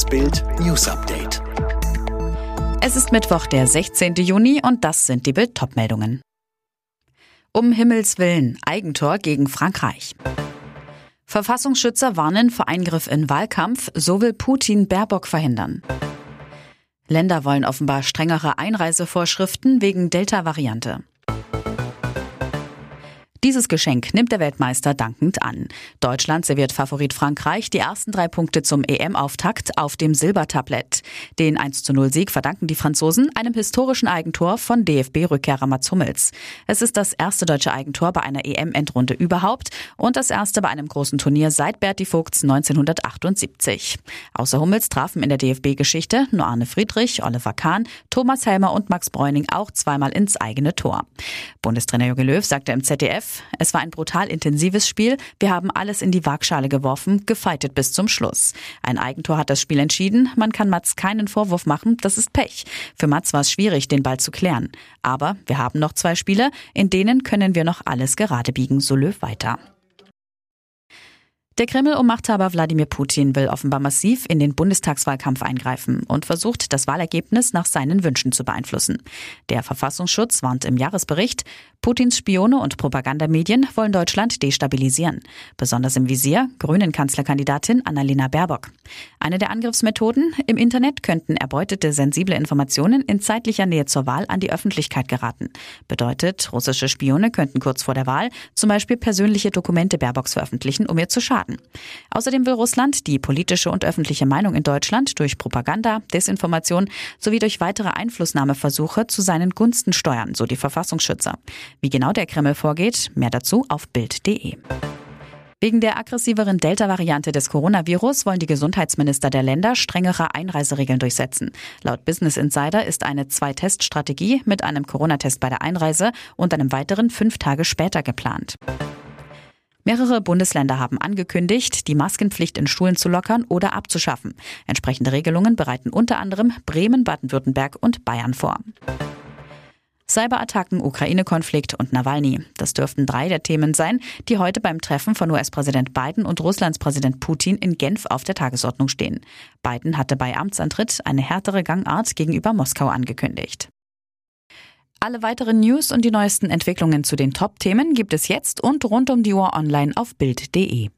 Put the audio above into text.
Das Bild News Update. Es ist Mittwoch, der 16. Juni und das sind die Bild meldungen Um Himmels Willen, Eigentor gegen Frankreich. Verfassungsschützer warnen vor Eingriff in Wahlkampf, so will Putin Baerbock verhindern. Länder wollen offenbar strengere Einreisevorschriften wegen Delta-Variante. Dieses Geschenk nimmt der Weltmeister dankend an. Deutschland serviert Favorit Frankreich die ersten drei Punkte zum EM-Auftakt auf dem Silbertablett. Den 1 0 Sieg verdanken die Franzosen einem historischen Eigentor von DFB-Rückkehrer Mats Hummels. Es ist das erste deutsche Eigentor bei einer EM-Endrunde überhaupt und das erste bei einem großen Turnier seit Berti Vogts 1978. Außer Hummels trafen in der DFB-Geschichte nur Arne Friedrich, Oliver Kahn, Thomas Helmer und Max Bräuning auch zweimal ins eigene Tor. Bundestrainer Jogi Löw sagte im ZDF, es war ein brutal intensives Spiel. Wir haben alles in die Waagschale geworfen, gefeitet bis zum Schluss. Ein Eigentor hat das Spiel entschieden. Man kann Mats keinen Vorwurf machen. Das ist Pech. Für Mats war es schwierig, den Ball zu klären. Aber wir haben noch zwei Spiele. In denen können wir noch alles gerade biegen, so Löw weiter. Der Kreml um Machthaber Wladimir Putin will offenbar massiv in den Bundestagswahlkampf eingreifen und versucht, das Wahlergebnis nach seinen Wünschen zu beeinflussen. Der Verfassungsschutz warnt im Jahresbericht, Putins Spione und Propagandamedien wollen Deutschland destabilisieren. Besonders im Visier grünen Kanzlerkandidatin Annalena Baerbock. Eine der Angriffsmethoden im Internet könnten erbeutete sensible Informationen in zeitlicher Nähe zur Wahl an die Öffentlichkeit geraten. Bedeutet, russische Spione könnten kurz vor der Wahl zum Beispiel persönliche Dokumente Baerbocks veröffentlichen, um ihr zu schaden. Außerdem will Russland die politische und öffentliche Meinung in Deutschland durch Propaganda, Desinformation sowie durch weitere Einflussnahmeversuche zu seinen Gunsten steuern, so die Verfassungsschützer. Wie genau der Kreml vorgeht, mehr dazu auf Bild.de. Wegen der aggressiveren Delta-Variante des Coronavirus wollen die Gesundheitsminister der Länder strengere Einreiseregeln durchsetzen. Laut Business Insider ist eine Zwei-Test-Strategie mit einem Corona-Test bei der Einreise und einem weiteren fünf Tage später geplant. Mehrere Bundesländer haben angekündigt, die Maskenpflicht in Schulen zu lockern oder abzuschaffen. Entsprechende Regelungen bereiten unter anderem Bremen, Baden-Württemberg und Bayern vor. Cyberattacken, Ukraine-Konflikt und Nawalny. Das dürften drei der Themen sein, die heute beim Treffen von US-Präsident Biden und Russlands Präsident Putin in Genf auf der Tagesordnung stehen. Biden hatte bei Amtsantritt eine härtere Gangart gegenüber Moskau angekündigt. Alle weiteren News und die neuesten Entwicklungen zu den Top-Themen gibt es jetzt und rund um die Uhr online auf Bild.de.